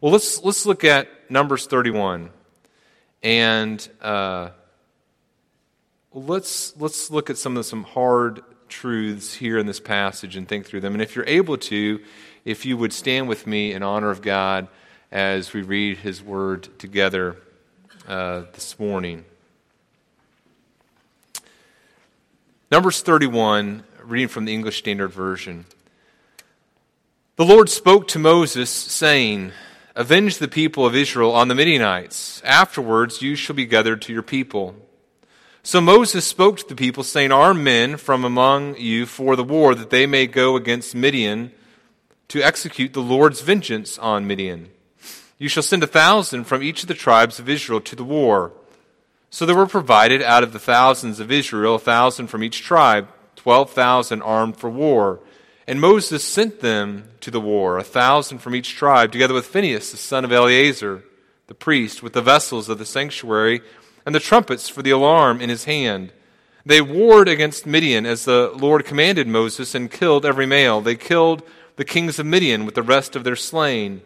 Well, let's, let's look at Numbers 31. And uh, let's, let's look at some of the, some hard truths here in this passage and think through them. And if you're able to, if you would stand with me in honor of God as we read his word together uh, this morning. Numbers 31, reading from the English Standard Version. The Lord spoke to Moses, saying, Avenge the people of Israel on the Midianites. Afterwards you shall be gathered to your people. So Moses spoke to the people, saying, Arm men from among you for the war, that they may go against Midian to execute the Lord's vengeance on Midian. You shall send a thousand from each of the tribes of Israel to the war. So there were provided out of the thousands of Israel a thousand from each tribe, twelve thousand armed for war. And Moses sent them to the war, a thousand from each tribe, together with Phinehas, the son of Eleazar, the priest, with the vessels of the sanctuary and the trumpets for the alarm in his hand. They warred against Midian as the Lord commanded Moses and killed every male. They killed the kings of Midian with the rest of their slain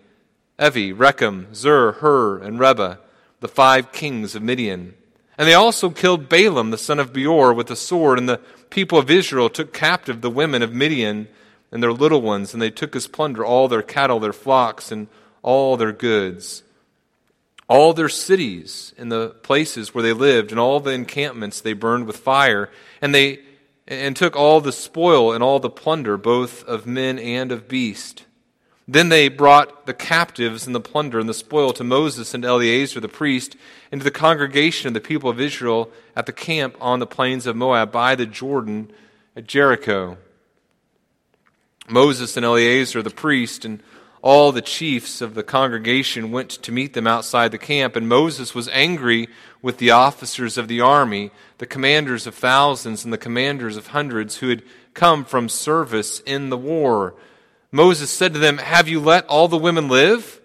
Evi, Rekem, Zur, Hur, and Reba, the five kings of Midian. And they also killed Balaam, the son of Beor, with a sword, and the people of Israel took captive the women of Midian and their little ones, and they took as plunder all their cattle, their flocks, and all their goods. All their cities and the places where they lived, and all the encampments they burned with fire, and they and took all the spoil and all the plunder, both of men and of beast. Then they brought the captives and the plunder and the spoil to Moses and Eleazar the priest, and to the congregation of the people of Israel at the camp on the plains of Moab by the Jordan at Jericho. Moses and Eleazar the priest and all the chiefs of the congregation went to meet them outside the camp, and Moses was angry with the officers of the army, the commanders of thousands and the commanders of hundreds who had come from service in the war. Moses said to them, Have you let all the women live?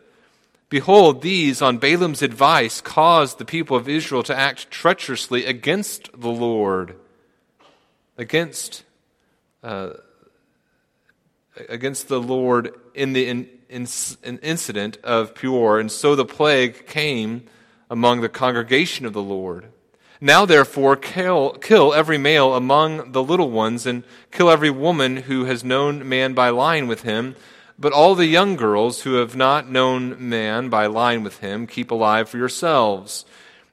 Behold, these, on Balaam's advice, caused the people of Israel to act treacherously against the Lord, against, uh, against the Lord in the in, in, in incident of Peor, and so the plague came among the congregation of the Lord. Now, therefore, kill, kill every male among the little ones, and kill every woman who has known man by lying with him. But all the young girls who have not known man by lying with him, keep alive for yourselves.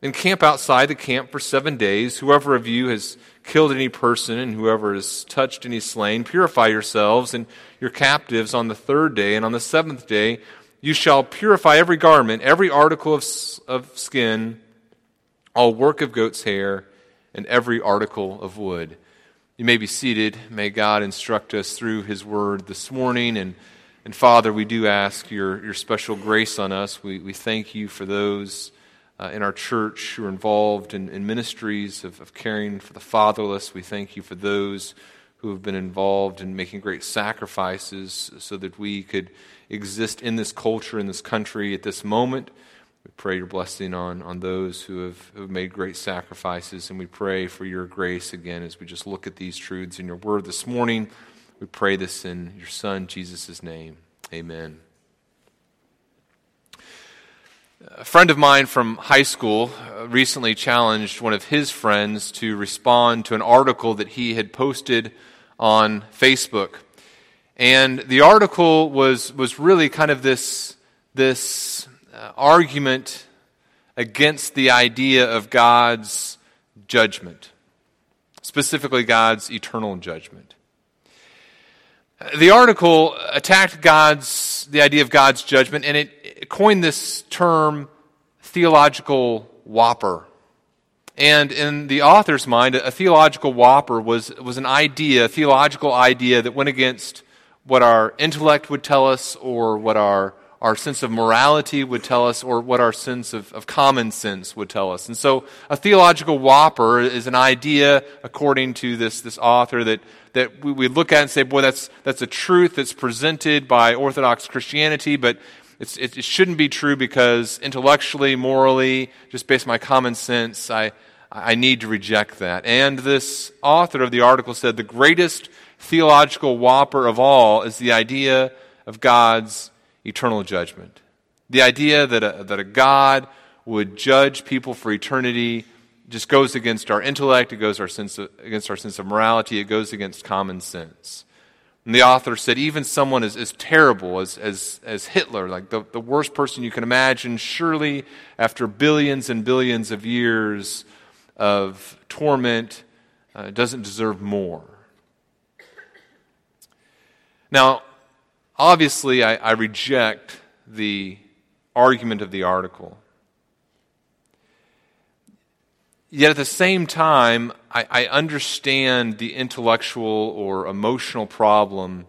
And camp outside the camp for seven days. Whoever of you has killed any person, and whoever has touched any slain, purify yourselves and your captives on the third day. And on the seventh day, you shall purify every garment, every article of, of skin all work of goat's hair, and every article of wood. You may be seated. May God instruct us through his word this morning. And, and Father, we do ask your, your special grace on us. We, we thank you for those uh, in our church who are involved in, in ministries of, of caring for the fatherless. We thank you for those who have been involved in making great sacrifices so that we could exist in this culture, in this country at this moment. We pray your blessing on, on those who have, who have made great sacrifices, and we pray for your grace again as we just look at these truths in your word this morning. We pray this in your Son, Jesus' name. Amen. A friend of mine from high school uh, recently challenged one of his friends to respond to an article that he had posted on Facebook. And the article was, was really kind of this, this uh, argument against the idea of God's judgment, specifically God's eternal judgment. The article attacked God's the idea of God's judgment, and it coined this term theological whopper. And in the author's mind, a theological whopper was, was an idea, a theological idea that went against what our intellect would tell us or what our our sense of morality would tell us or what our sense of, of common sense would tell us. And so a theological whopper is an idea, according to this, this author, that, that we, we look at and say, boy, that's, that's a truth that's presented by Orthodox Christianity, but it, it shouldn't be true because intellectually, morally, just based on my common sense, I, I need to reject that. And this author of the article said the greatest theological whopper of all is the idea of God's eternal judgment. The idea that a, that a God would judge people for eternity just goes against our intellect, it goes our sense of, against our sense of morality, it goes against common sense. And the author said, even someone as, as terrible as, as, as Hitler, like the, the worst person you can imagine, surely after billions and billions of years of torment, uh, doesn't deserve more. Now, obviously, I, I reject the argument of the article. Yet at the same time, I, I understand the intellectual or emotional problem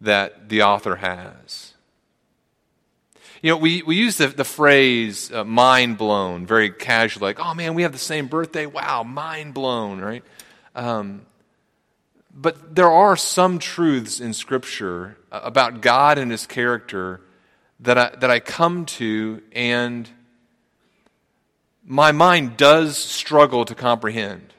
that the author has. You know, we, we use the, the phrase uh, mind blown very casually, like, oh man, we have the same birthday. Wow, mind blown, right? Um, but there are some truths in Scripture uh, about God and His character that I, that I come to and my mind does struggle to comprehend.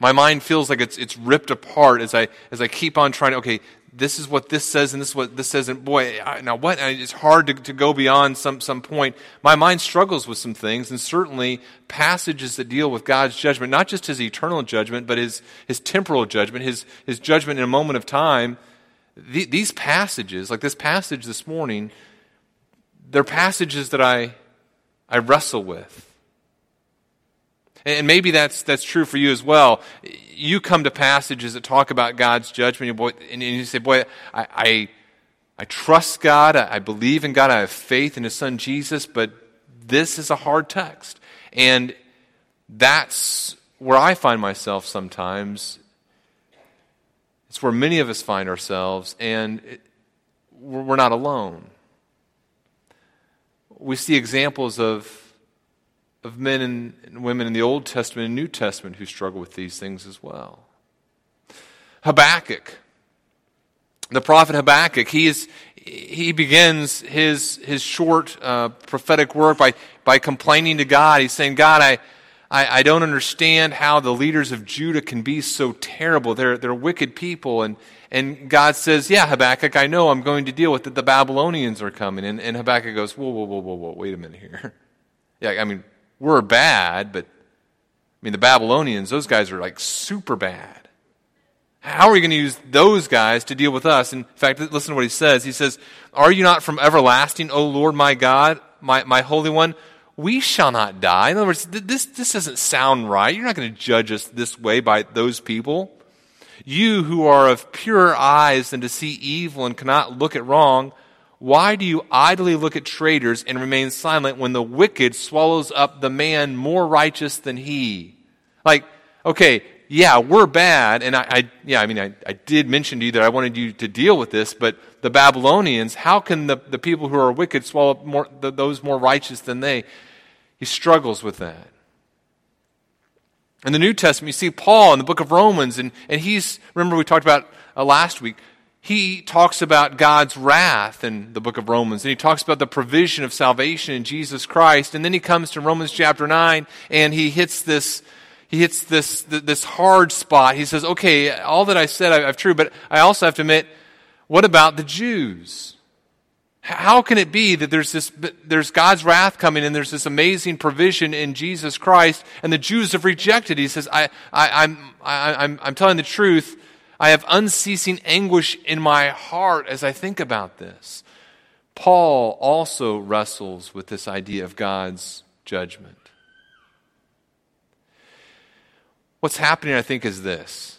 My mind feels like it's, it's ripped apart as I, as I keep on trying to, okay, this is what this says and this is what this says. And boy, I, now what? It's hard to, to go beyond some, some point. My mind struggles with some things, and certainly passages that deal with God's judgment, not just his eternal judgment, but his, his temporal judgment, his, his judgment in a moment of time. The, these passages, like this passage this morning, they're passages that I I wrestle with. And maybe that's, that's true for you as well. You come to passages that talk about God's judgment, and you say, Boy, I, I, I trust God, I believe in God, I have faith in His Son Jesus, but this is a hard text. And that's where I find myself sometimes. It's where many of us find ourselves, and it, we're not alone we see examples of, of men and women in the Old Testament and New Testament who struggle with these things as well. Habakkuk, the prophet Habakkuk, he, is, he begins his, his short uh, prophetic work by, by complaining to God. He's saying, God, I, I, I, don't understand how the leaders of Judah can be so terrible. They're, they're wicked people. And, and God says, Yeah, Habakkuk, I know I'm going to deal with it. The Babylonians are coming. And, and Habakkuk goes, Whoa, whoa, whoa, whoa, whoa, wait a minute here. yeah, I mean, we're bad, but I mean, the Babylonians, those guys are like super bad. How are we going to use those guys to deal with us? In fact, listen to what he says. He says, Are you not from everlasting, O Lord my God, my, my Holy One? We shall not die. In other words, this, this doesn't sound right. You're not going to judge us this way by those people. You who are of purer eyes than to see evil and cannot look at wrong, why do you idly look at traitors and remain silent when the wicked swallows up the man more righteous than he? Like, okay, yeah, we're bad, and I, I yeah, I mean, I, I did mention to you that I wanted you to deal with this, but the Babylonians, how can the, the people who are wicked swallow more, the, those more righteous than they? He struggles with that. In the New Testament, you see Paul in the book of Romans, and, and he's, remember we talked about uh, last week, he talks about God's wrath in the book of Romans, and he talks about the provision of salvation in Jesus Christ, and then he comes to Romans chapter 9, and he hits this, he hits this, this hard spot. He says, okay, all that I said I've true, but I also have to admit, what about the Jews? How can it be that there's this, there's God's wrath coming and there's this amazing provision in Jesus Christ and the Jews have rejected? He says, I, I, I'm, I, I'm, I'm telling the truth. I have unceasing anguish in my heart as I think about this. Paul also wrestles with this idea of God's judgment. What's happening, I think, is this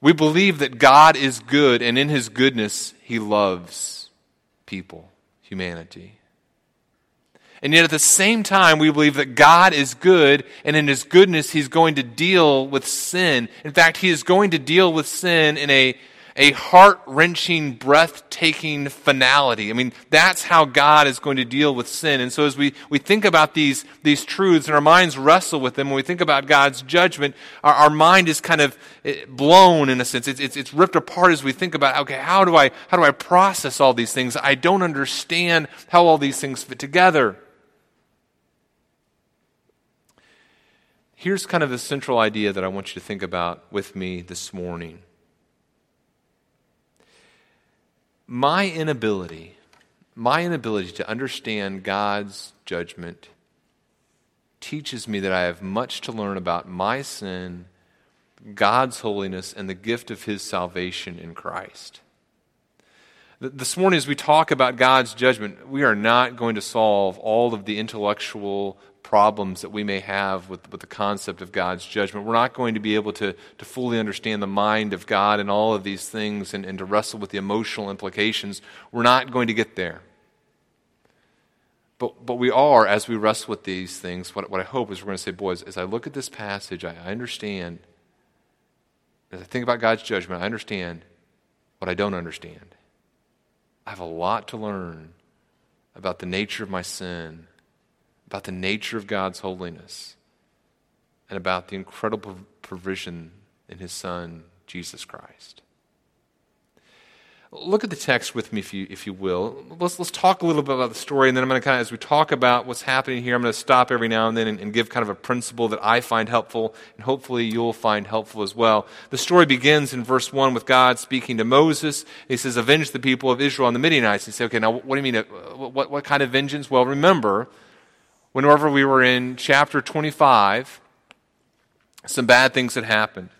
we believe that God is good, and in his goodness, he loves people, humanity. And yet at the same time, we believe that God is good, and in his goodness, he's going to deal with sin. In fact, he is going to deal with sin in a a heart wrenching, breathtaking finality. I mean, that's how God is going to deal with sin. And so as we, we think about these, these truths and our minds wrestle with them, when we think about God's judgment, our, our mind is kind of eh, blown in a sense. It's, it's, it's ripped apart as we think about, okay, how do I, how do I process all these things? I don't understand how all these things fit together. Here's kind of the central idea that I want you to think about with me this morning. my inability, my inability to understand God's judgment teaches me that I have much to learn about my sin, God's holiness, and the gift of His salvation in Christ. This morning, as we talk about God's judgment, we are not going to solve all of the intellectual problems that we may have with, with the concept of God's judgment. We're not going to be able to, to fully understand the mind of God and all of these things and, and to wrestle with the emotional implications. We're not going to get there. But, but we are, as we wrestle with these things, what, what I hope is we're going to say, boys, as I look at this passage, I, I understand, as I think about God's judgment, I understand what I don't understand. I have a lot to learn about the nature of my sin, about the nature of God's holiness, and about the incredible provision in His Son, Jesus Christ. Look at the text with me, if you, if you will. Let's, let's talk a little bit about the story, and then I'm going to kind of, as we talk about what's happening here, I'm going to stop every now and then and, and, give kind of a principle that I find helpful, and hopefully you'll find helpful as well. The story begins in verse 1 with God speaking to Moses. He says, Avenge the people of Israel on the Midianites. He says, Okay, now what do you mean? Uh, what, what kind of vengeance? Well, remember, whenever we were in chapter 25, some bad things had happened.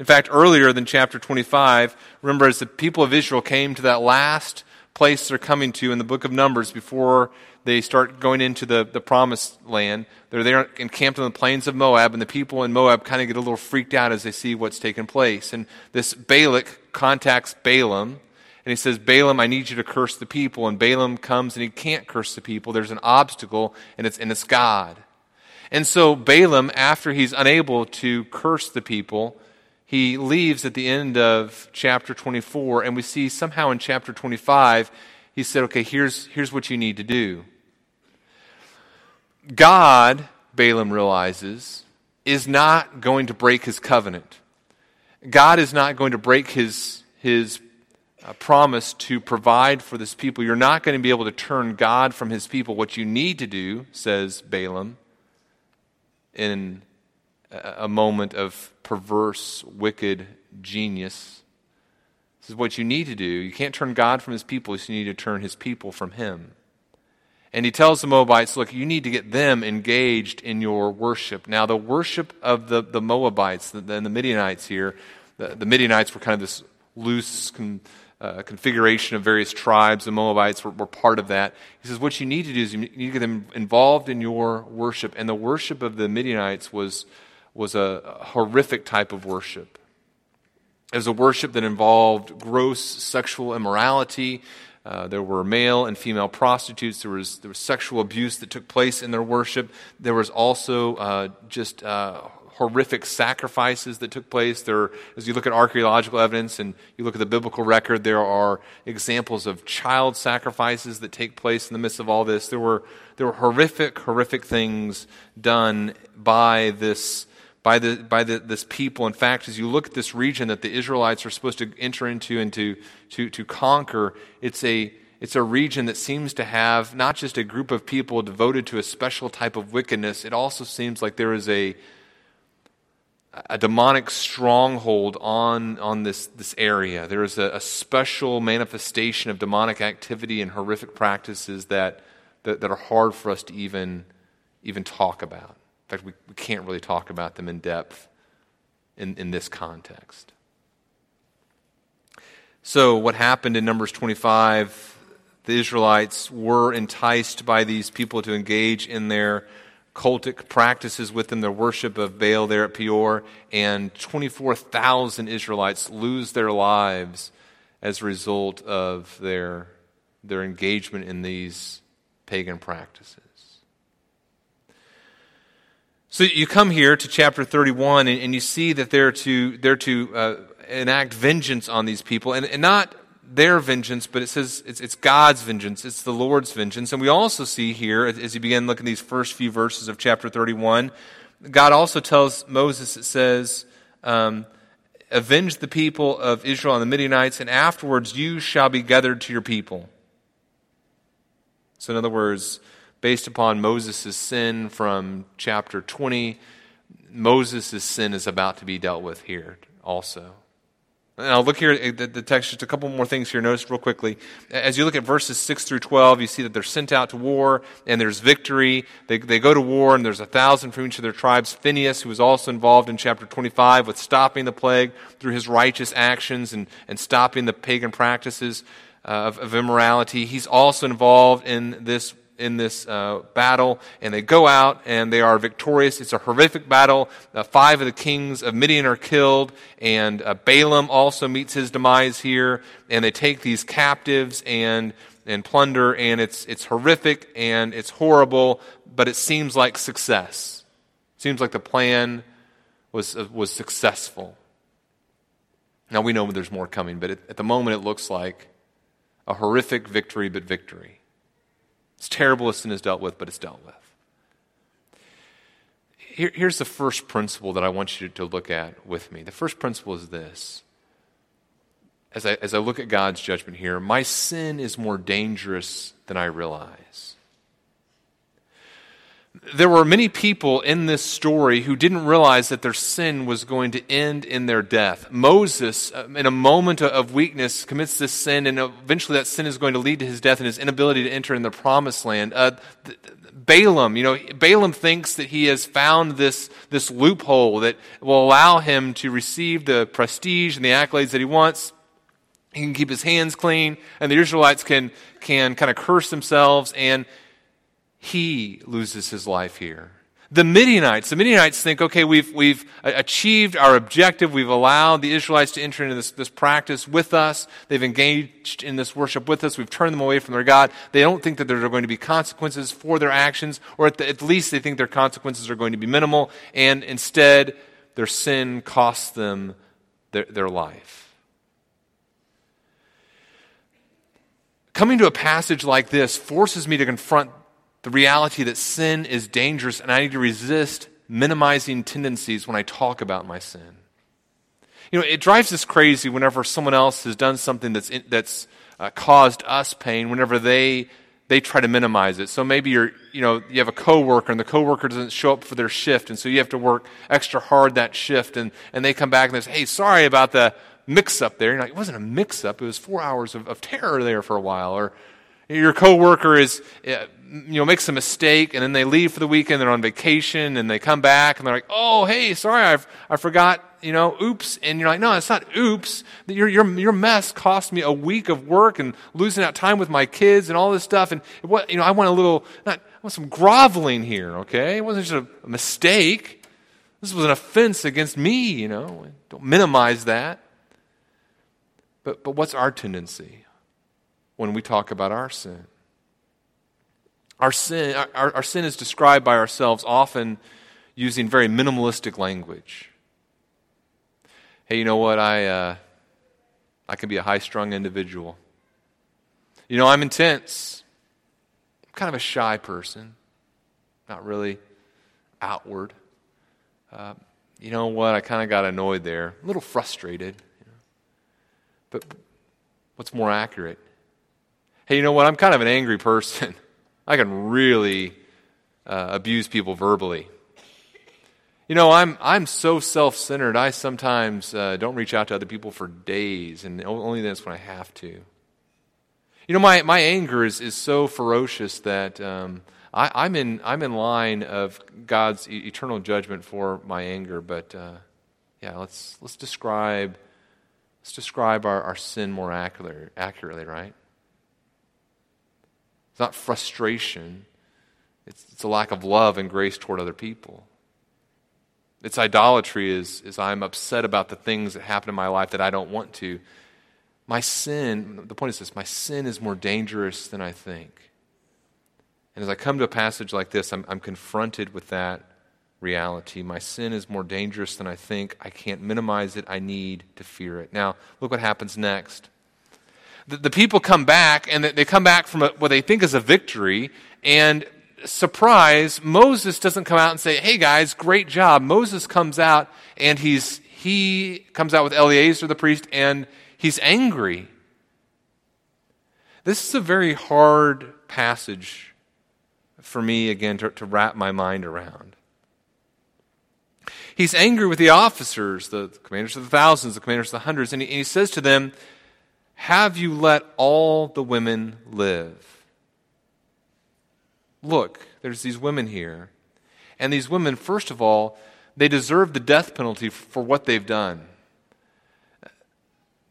In fact, earlier than chapter 25, remember as the people of Israel came to that last place they're coming to in the book of Numbers before they start going into the, the promised land, they're there encamped on the plains of Moab, and the people in Moab kind of get a little freaked out as they see what's taken place. And this Balak contacts Balaam, and he says, Balaam, I need you to curse the people. And Balaam comes and he can't curse the people. There's an obstacle, and it's, and it's God. And so Balaam, after he's unable to curse the people, he leaves at the end of chapter 24, and we see somehow in chapter 25, he said, Okay, here's, here's what you need to do. God, Balaam realizes, is not going to break his covenant. God is not going to break his, his promise to provide for this people. You're not going to be able to turn God from his people. What you need to do, says Balaam, in a moment of perverse, wicked genius. This is what you need to do. You can't turn God from his people, you need to turn his people from him. And he tells the Moabites, look, you need to get them engaged in your worship. Now, the worship of the, the Moabites and the, the, Midianites here, the, the, Midianites were kind of this loose con, uh, configuration of various tribes. The Moabites were, were part of that. He says, what you need to do is you need to get them involved in your worship. And the worship of the Midianites was was a horrific type of worship. It was a worship that involved gross sexual immorality. Uh, there were male and female prostitutes. There was, there was sexual abuse that took place in their worship. There was also uh, just uh, horrific sacrifices that took place. There, as you look at archaeological evidence and you look at the biblical record, there are examples of child sacrifices that take place in the midst of all this. There were, there were horrific, horrific things done by this by, the, by the, this people. In fact, as you look at this region that the Israelites are supposed to enter into and to, to, to conquer, it's a, it's a region that seems to have not just a group of people devoted to a special type of wickedness, it also seems like there is a, a demonic stronghold on, on this, this area. There is a, a special manifestation of demonic activity and horrific practices that, that, that are hard for us to even, even talk about. In fact, we, we can't really talk about them in depth in, in this context. So, what happened in Numbers 25? The Israelites were enticed by these people to engage in their cultic practices within their worship of Baal there at Peor, and 24,000 Israelites lose their lives as a result of their, their engagement in these pagan practices. So you come here to chapter 31 and, and you see that they're to, they're to uh, enact vengeance on these people, and, and not their vengeance, but it says it's, it's, God's vengeance, it's the Lord's vengeance. And we also see here, as you begin looking at these first few verses of chapter 31, God also tells Moses, it says, um, Avenge the people of Israel and the Midianites, and afterwards you shall be gathered to your people. So, in other words, based upon Moses' sin from chapter 20. Moses' sin is about to be dealt with here also. Now, look here at the text, just a couple more things here. Notice real quickly. As you look at verses 6 through 12, you see that they're sent out to war and there's victory. They, they go to war and there's a thousand from each of their tribes. Phinehas, who was also involved in chapter 25 with stopping the plague through his righteous actions and, and stopping the pagan practices uh, of, of immorality, he's also involved in this in this uh, battle, and they go out and they are victorious. It's a horrific battle. Uh, five of the kings of Midian are killed, and uh, Balaam also meets his demise here. And they take these captives and and plunder, and it's it's horrific and it's horrible, but it seems like success. It seems like the plan was uh, was successful. Now we know there's more coming, but at the moment it looks like a horrific victory, but victory. It's terrible as sin is dealt with, but it's dealt with. Here, here's the first principle that I want you to look at with me. The first principle is this. As I, as I look at God's judgment here, my sin is more dangerous than I realize there were many people in this story who didn't realize that their sin was going to end in their death. Moses, uh, in a moment of weakness, commits this sin, and eventually that sin is going to lead to his death and his inability to enter in the promised land. Uh, Balaam, you know, Balaam thinks that he has found this, this loophole that will allow him to receive the prestige and the accolades that he wants. He can keep his hands clean, and the Israelites can, can kind of curse themselves and he loses his life here. The Midianites, the Midianites think, okay, we've, we've achieved our objective. We've allowed the Israelites to enter into this, this practice with us. They've engaged in this worship with us. We've turned them away from their God. They don't think that there are going to be consequences for their actions, or at, the, at least they think their consequences are going to be minimal, and instead, their sin costs them their, their life. Coming to a passage like this forces me to confront the reality that sin is dangerous and I need to resist minimizing tendencies when I talk about my sin. You know, it drives us crazy whenever someone else has done something that's, that's uh, caused us pain, whenever they, they try to minimize it. So maybe you're, you know, you have a coworker and the coworker doesn't show up for their shift, and so you have to work extra hard that shift, and, and they come back and they say, hey, sorry about the mix up there. You're like, it wasn't a mix up, it was four hours of, of terror there for a while. Or your coworker is, uh, you know, makes a mistake and then they leave for the weekend, they're on vacation and they come back and they're like, oh, hey, sorry, I've, I forgot, you know, oops. And you're like, no, it's not oops. Your, your, your mess cost me a week of work and losing out time with my kids and all this stuff. And, what, you know, I want a little, not, I want some groveling here, okay? It wasn't just a, mistake. This was an offense against me, you know. Don't minimize that. But, but what's our tendency when we talk about our sin? Our sin, our, our sin is described by ourselves often using very minimalistic language. Hey, you know what? I, uh, I can be a high strung individual. You know, I'm intense. I'm kind of a shy person, not really outward. Uh, you know what? I kind of got annoyed there, a little frustrated. You know. But what's more accurate? Hey, you know what? I'm kind of an angry person. I can really uh, abuse people verbally. You know, I'm, I'm so self centered, I sometimes uh, don't reach out to other people for days, and only then when I have to. You know, my, my anger is, is so ferocious that um, I, am in, I'm in line of God's e- eternal judgment for my anger, but uh, yeah, let's, let's describe, let's describe our, our sin more accurately, accurately right? It's not frustration, it's, it's a lack of love and grace toward other people. It's idolatry is, is I'm upset about the things that happen in my life that I don't want to. My sin, the point is this my sin is more dangerous than I think. And as I come to a passage like this, I'm, I'm confronted with that reality. My sin is more dangerous than I think. I can't minimize it. I need to fear it. Now, look what happens next the, the people come back, and they come back from a, what they think is a victory, and surprise, Moses doesn't come out and say, Hey guys, great job. Moses comes out and he's, he comes out with Eleazar the priest and he's angry. This is a very hard passage for me, again, to, to wrap my mind around. He's angry with the officers, the commanders of the thousands, the commanders of the hundreds, and he, and he says to them, Have you let all the women live? Look, there's these women here. And these women, first of all, they deserve the death penalty for what they've done.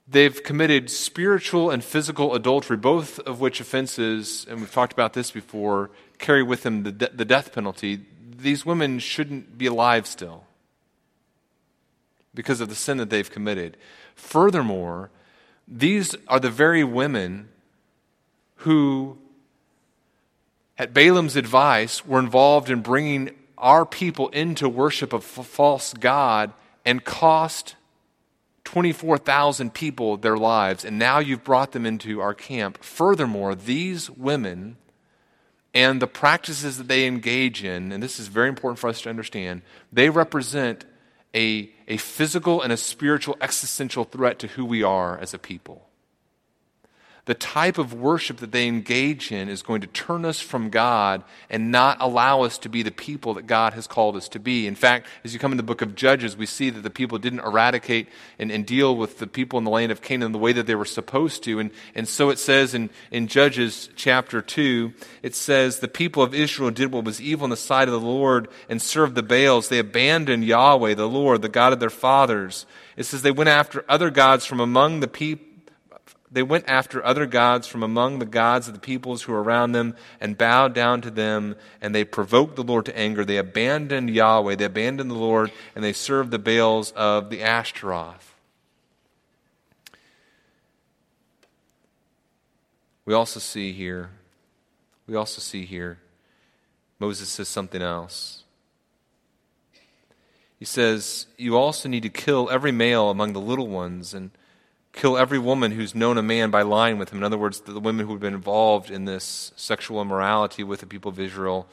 They've committed spiritual and physical adultery, both of which offenses, and we've talked about this before, carry with them the, de- the death penalty. These women shouldn't be alive still because of the sin that they've committed. Furthermore, these are the very women who, at Balaam's advice, were involved in bringing our people into worship of a false God and cost 24,000 people their lives, and now you've brought them into our camp. Furthermore, these women and the practices that they engage in, and this is very important for us to understand, they represent a, a physical and a spiritual existential threat to who we are as a people the type of worship that they engage in is going to turn us from God and not allow us to be the people that God has called us to be. In fact, as you come in the book of Judges, we see that the people didn't eradicate and, and deal with the people in the land of Canaan the way that they were supposed to. And, and so it says in, in Judges chapter 2, it says, The people of Israel did what was evil in the sight of the Lord and served the Baals. They abandoned Yahweh, the Lord, the God of their fathers. It says they went after other gods from among the people they went after other gods from among the gods of the peoples who were around them and bowed down to them, and they provoked the Lord to anger. They abandoned Yahweh, they abandoned the Lord, and they served the Baals of the Ashtaroth. We also see here, we also see here, Moses says something else. He says, You also need to kill every male among the little ones and kill every woman who's known a man by lying with him. In other words, the women who have been involved in this sexual immorality with the people of Israel.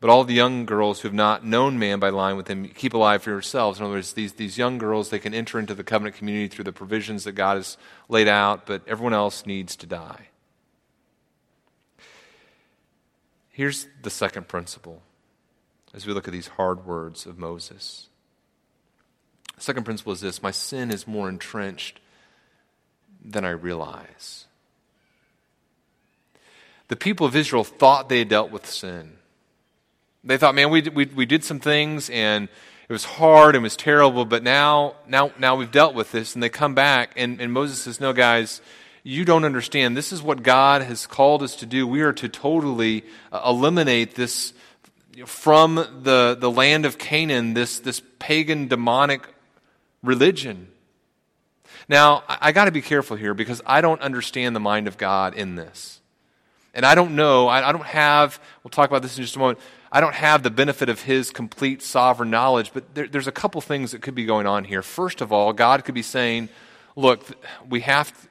But all the young girls who have not known man by lying with him, keep alive for yourselves. In other words, these, these young girls, they can enter into the covenant community through the provisions that God has laid out, but everyone else needs to die. Here's the second principle as we look at these hard words of Moses. The second principle is this my sin is more entrenched than I realize. The people of Israel thought they had dealt with sin. They thought, man, we, we, we did some things and it was hard and was terrible, but now, now, now we've dealt with this. And they come back, and, and Moses says, No, guys, you don't understand. This is what God has called us to do. We are to totally uh, eliminate this from the, the land of Canaan, this, this pagan demonic religion. Now, I got to be careful here because I don't understand the mind of God in this. And I don't know, I, don't have, we'll talk about this in just a moment, I don't have the benefit of his complete sovereign knowledge, but there, there's a couple things that could be going on here. First of all, God could be saying, look, we have, to,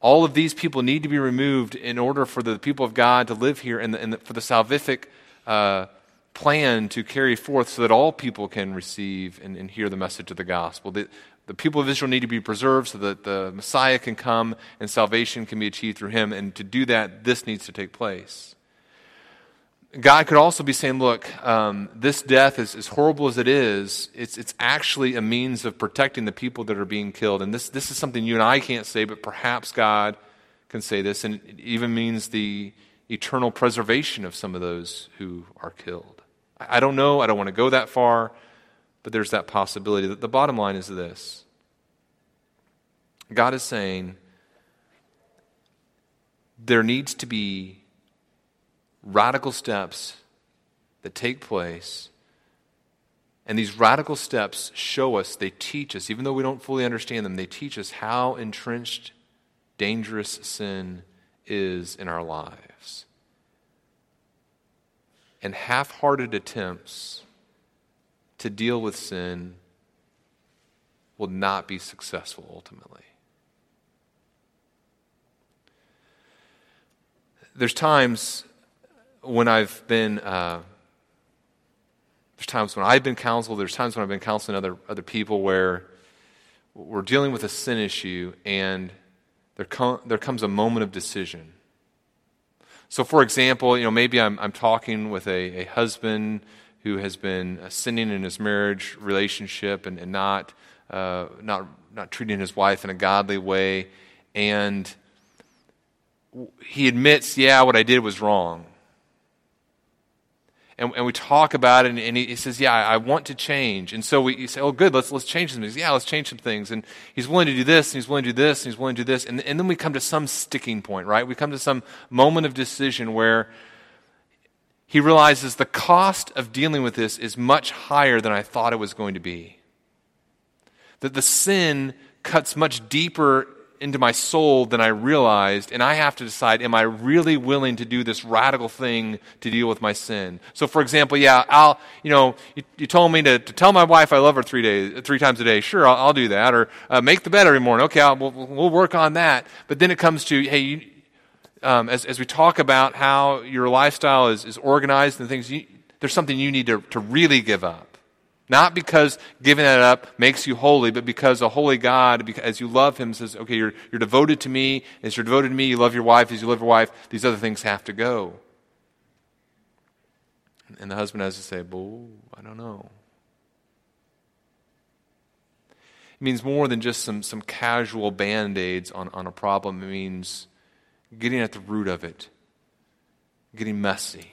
all of these people need to be removed in order for the people of God to live here and, the, and the, for the salvific uh, plan to carry forth so that all people can receive and, and hear the message of the gospel. The, the people of Israel need to be preserved so that the Messiah can come and salvation can be achieved through him. And to do that, this needs to take place. God could also be saying, look, um, this death, is, as horrible as it is, it's, it's actually a means of protecting the people that are being killed. And this, this is something you and I can't say, but perhaps God can say this. And it even means the eternal preservation of some of those who are killed. I, I don't know. I don't want to go that far. But there's that possibility. That the bottom line is this God is saying there needs to be radical steps that take place. And these radical steps show us, they teach us, even though we don't fully understand them, they teach us how entrenched, dangerous sin is in our lives. And half hearted attempts to deal with sin will not be successful ultimately. There's times when I've been, uh, there's times when I've been counseled, there's times when I've been counseling other, other people where we're dealing with a sin issue and there, com- there comes a moment of decision. So, for example, you know, maybe I'm, I'm talking with a, a husband who has been uh, sinning in his marriage relationship and, and not, uh, not, not treating his wife in a godly way. And he admits, yeah, what I did was wrong. And, and we talk about it, and, he, he, says, Yeah, I, I, want to change. And so we say, Oh, good, let's, let's change some things. Yeah, let's change some things. And he's willing to do this, and he's willing to do this, and he's willing to do this. And, and then we come to some sticking point, right? We come to some moment of decision where he realizes the cost of dealing with this is much higher than I thought it was going to be. That the sin cuts much deeper into my soul than I realized, and I have to decide, am I really willing to do this radical thing to deal with my sin? So, for example, yeah, I'll, you know, you, you told me to, to, tell my wife I love her three days, three times a day. Sure, I'll, I'll do that. Or uh, make the bed every morning. Okay, I'll, we'll, we'll work on that. But then it comes to, hey, you, um, as, as we talk about how your lifestyle is, is organized and things, you, there's something you need to, to really give up. Not because giving that up makes you holy, but because a holy God, as you love Him, says, okay, you're, you're devoted to me. As you're devoted to me, you love your wife. As you love your wife, these other things have to go. And the husband has to say, "Boo, I don't know. It means more than just some, some casual band aids on, on a problem. It means getting at the root of it, getting messy,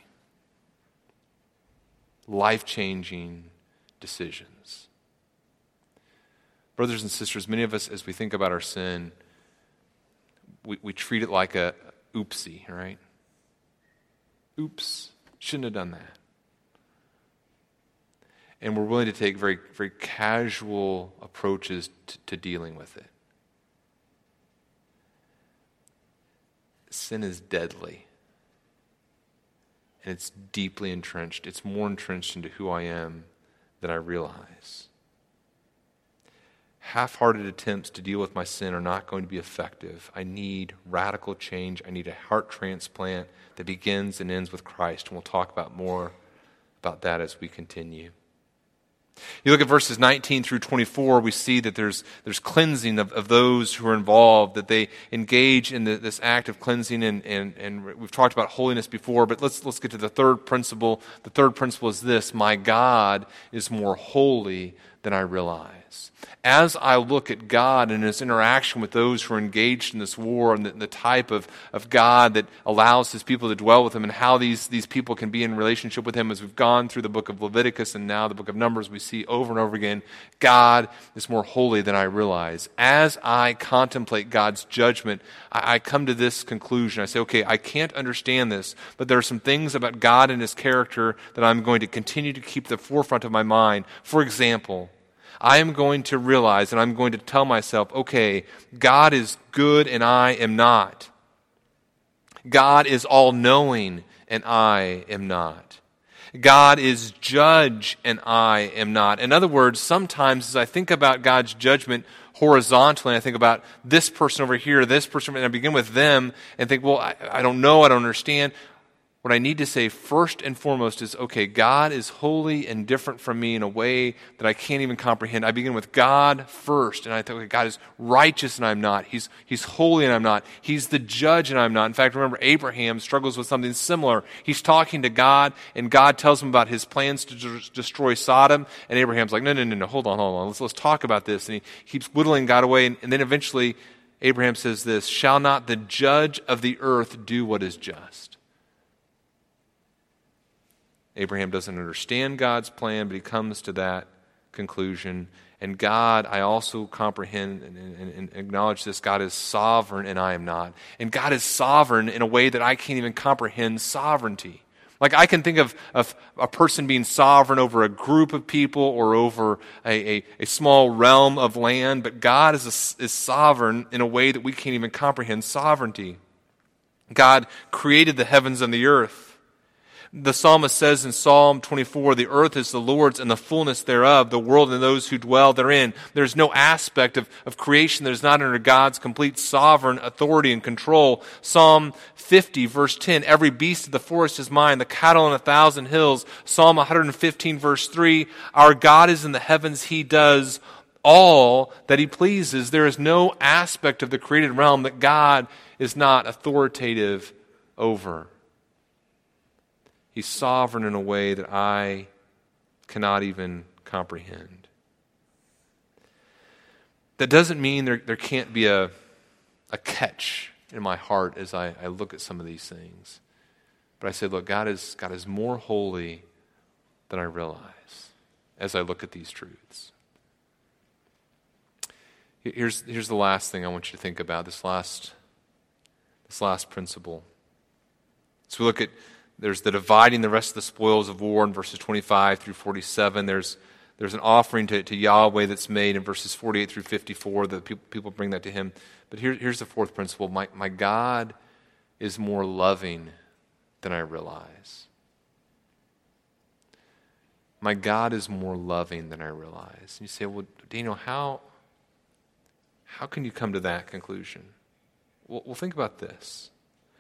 life changing decisions. Brothers and sisters, many of us, as we think about our sin, we, we treat it like a oopsie, right? Oops, shouldn't have done that. And we're willing to take very, very casual approaches to, to dealing with it. Sin is deadly. And it's deeply entrenched. It's more entrenched into who I am than I realize. Half hearted attempts to deal with my sin are not going to be effective. I need radical change. I need a heart transplant that begins and ends with Christ. And we'll talk about more about that as we continue. You look at verses 19 through 24, we see that there's, there's cleansing of, of those who are involved, that they engage in the, this act of cleansing, and, and, and we've talked about holiness before, but let's, let's get to the third principle. The third principle is this My God is more holy than I realize as I look at God and his interaction with those who are engaged in this war and the, the, type of, of God that allows his people to dwell with him and how these, these people can be in relationship with him as we've gone through the book of Leviticus and now the book of Numbers, we see over and over again God is more holy than I realize. As I contemplate God's judgment, I, I come to this conclusion. I say, okay, I can't understand this, but there are some things about God and his character that I'm going to continue to keep the forefront of my mind. For example, I am going to realize and I'm going to tell myself, okay, God is good and I am not. God is all knowing and I am not. God is judge and I am not. In other words, sometimes as I think about God's judgment horizontally, I think about this person over here, this person, and I begin with them and think, well, I, I don't know, I don't understand what I need to say first and foremost is okay, God is holy and different from me in a way that I can't even comprehend. I begin with God first, and I think, okay, God is righteous and I'm not. He's, he's holy and I'm not. He's the judge and I'm not. In fact, remember, Abraham struggles with something similar. He's talking to God, and God tells him about his plans to destroy Sodom, and Abraham's like, no, no, no, no, hold on, hold on. Let's, let's talk about this. And he keeps whittling God away, and, and then eventually, Abraham says this Shall not the judge of the earth do what is just? Abraham doesn't understand God's plan, but he comes to that conclusion. And God, I also comprehend and, and, and, acknowledge this God is sovereign and I am not. And God is sovereign in a way that I can't even comprehend sovereignty. Like I can think of, of a person being sovereign over a group of people or over a, a, a small realm of land, but God is, a, is sovereign in a way that we can't even comprehend sovereignty. God created the heavens and the earth. The psalmist says in Psalm 24, the earth is the Lord's and the fullness thereof, the world and those who dwell therein. There's no aspect of, of creation that is not under God's complete sovereign authority and control. Psalm 50, verse 10, every beast of the forest is mine, the cattle on a thousand hills. Psalm 115, verse 3, our God is in the heavens, he does all that he pleases. There is no aspect of the created realm that God is not authoritative over. He's sovereign in a way that I cannot even comprehend. That doesn't mean there, there can't be a, a catch in my heart as I, I look at some of these things. But I say, look, God is, God is more holy than I realize as I look at these truths. Here's, here's the last thing I want you to think about this last, this last principle. So we look at there's the dividing the rest of the spoils of war in verses 25 through 47. There's, there's an offering to, to Yahweh that's made in verses 48 through 54. The people, people bring that to him. But here, here's the fourth principle my, my God is more loving than I realize. My God is more loving than I realize. And you say, well, Daniel, how, how can you come to that conclusion? Well, well think about this.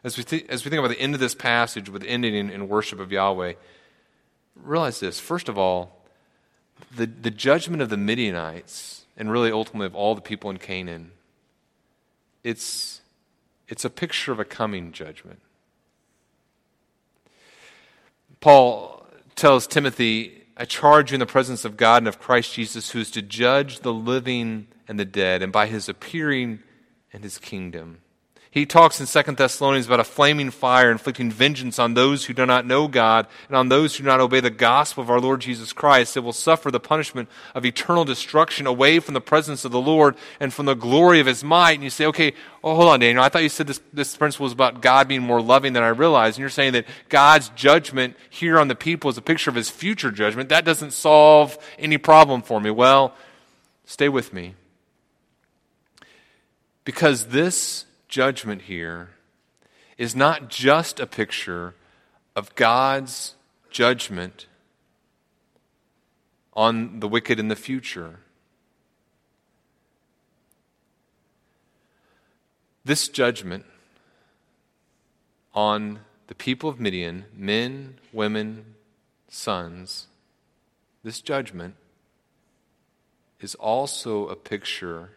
As we, th- as we think about the end of this passage with ending in, in worship of Yahweh, realize this. First of all, the, the judgment of the Midianites, and really ultimately of all the people in Canaan, it's, it's a picture of a coming judgment. Paul tells Timothy, I charge you in the presence of God and of Christ Jesus, who is to judge the living and the dead, and by his appearing and his kingdom. He talks in 2 Thessalonians about a flaming fire inflicting vengeance on those who do not know God and on those who do not obey the gospel of our Lord Jesus Christ that will suffer the punishment of eternal destruction away from the presence of the Lord and from the glory of his might. And you say, okay, oh, hold on, Daniel. I thought you said this, this principle was about God being more loving than I realized. And you're saying that God's judgment here on the people is a picture of his future judgment. That doesn't solve any problem for me. Well, stay with me. Because this judgment here is not just a picture of God's judgment on the wicked in the future. This judgment on the people of Midian, men, women, sons, this judgment is also a picture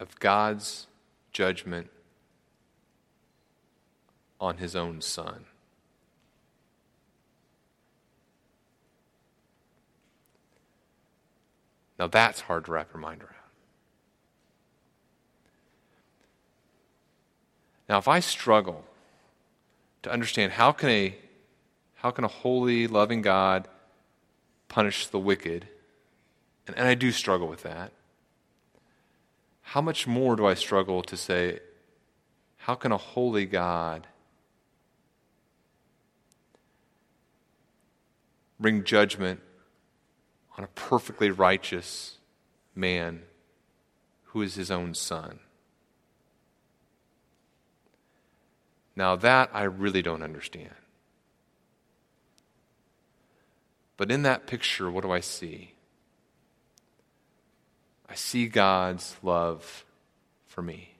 of God's judgment on his own son. Now that's hard to wrap your mind around. Now, if I struggle to understand how can a how can a holy, loving God punish the wicked, and, and I do struggle with that, how much more do I struggle to say, how can a holy God bring judgment on a perfectly righteous man who is his own son? Now, that I really don't understand. But in that picture, what do I see? I see God's love for me.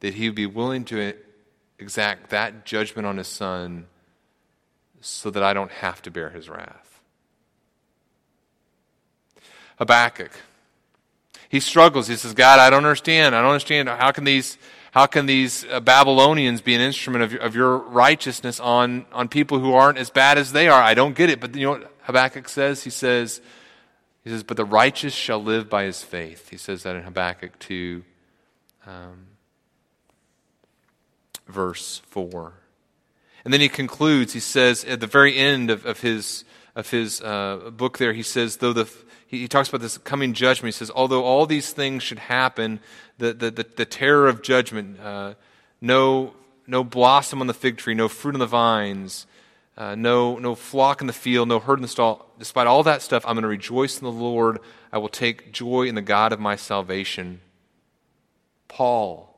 That he would be willing to exact that judgment on his son so that I don't have to bear his wrath. Habakkuk. He struggles. He says, God, I don't understand. I don't understand. How can these, how can these uh, Babylonians be an instrument of your, of your righteousness on, on people who aren't as bad as they are? I don't get it. But you know what Habakkuk says? He says, he says, But the righteous shall live by his faith. He says that in Habakkuk 2, um, verse 4. And then he concludes, he says at the very end of, of his, of his uh, book there, he says, though the, he, he, talks about this coming judgment. He says, although all these things should happen, the, the, the, the terror of judgment, uh, no, no blossom on the fig tree, no fruit on the vines, uh, no, no flock in the field, no herd in the stall. Despite all that stuff, I'm going to rejoice in the Lord. I will take joy in the God of my salvation. Paul,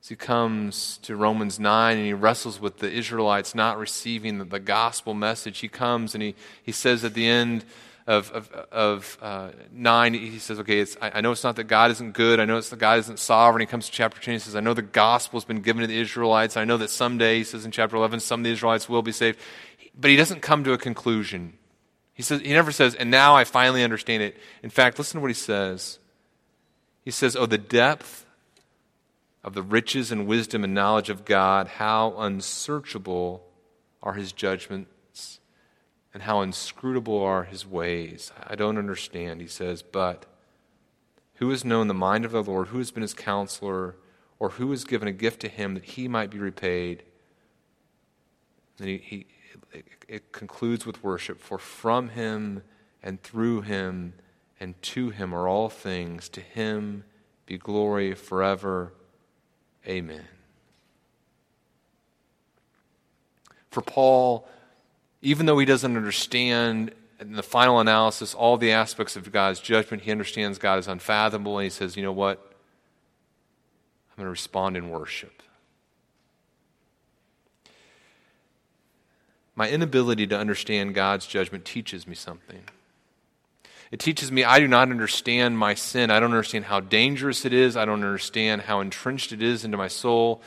as he comes to Romans 9 and he wrestles with the Israelites not receiving the, the gospel message, he comes and he, he says at the end, of, of, of uh, 9, he says, okay, I, I, know it's not that God isn't good. I know it's that God isn't sovereign. He comes to chapter 10, he says, I know the gospel has been given to the Israelites. I know that someday, he says in chapter 11, some of the Israelites will be saved. But he doesn't come to a conclusion. He, says, he never says, and now I finally understand it. In fact, listen to what he says. He says, oh, the depth of the riches and wisdom and knowledge of God, how unsearchable are his judgments thoughts and how inscrutable are his ways. I don't understand, he says, but who has known the mind of the Lord? Who has been his counselor? Or who has given a gift to him that he might be repaid? And he, he it, it concludes with worship. For from him and through him and to him are all things. To him be glory forever. Amen. For Paul, even though he doesn't understand in the final analysis all the aspects of God's judgment, he understands God is unfathomable, and he says, you know what? I'm going to respond in worship. My inability to understand God's judgment teaches me something. It teaches me I do not understand my sin. I don't understand how dangerous it is. I don't understand how entrenched it is into my soul.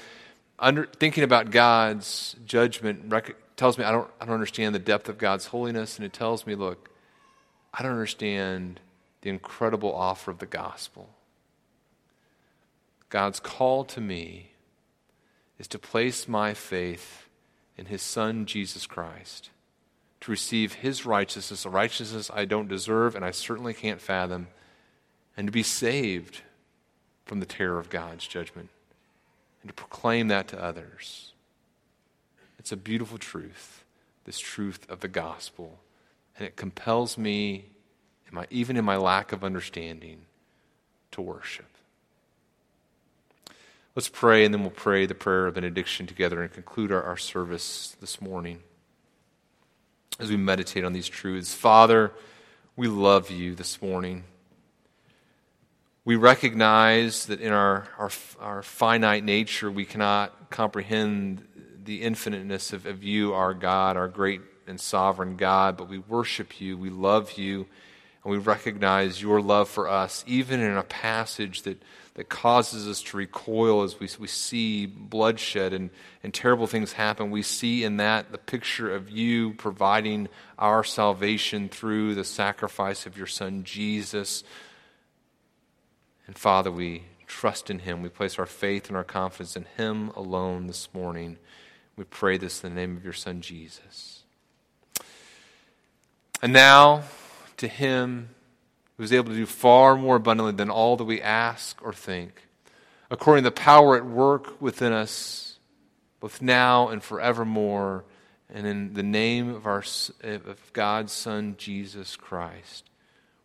Under, thinking about God's judgment rec- tells me I don't, I don't understand the depth of God's holiness, and it tells me, look, I don't understand the incredible offer of the gospel. God's call to me is to place my faith in his Son, Jesus Christ, to receive his righteousness, a righteousness I don't deserve and I certainly can't fathom, and to be saved from the terror of God's judgment, and to proclaim that to others. It's a beautiful truth, this truth of the gospel, and it compels me, in my, even in my lack of understanding, to worship. Let's pray, and then we'll pray the prayer of benediction together and conclude our, our service this morning as we meditate on these truths. Father, we love you this morning. We recognize that in our, our, our finite nature, we cannot comprehend the infiniteness of, of you, our God, our great and sovereign God, but we worship you, we love you, and we recognize your love for us, even in a passage that that causes us to recoil as we, we see bloodshed and, and terrible things happen. We see in that the picture of you providing our salvation through the sacrifice of your Son, Jesus. And Father, we trust in him. We place our faith and our confidence in him alone this morning. We pray this in the name of your Son, Jesus. And now, to him who is able to do far more abundantly than all that we ask or think, according to the power at work within us, both now and forevermore, and in the name of, our, of God's Son, Jesus Christ.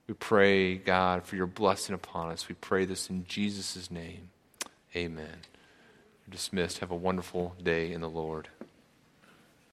We pray, God, for your blessing upon us. We pray this in Jesus' name. Amen. Dismissed. Have a wonderful day in the Lord.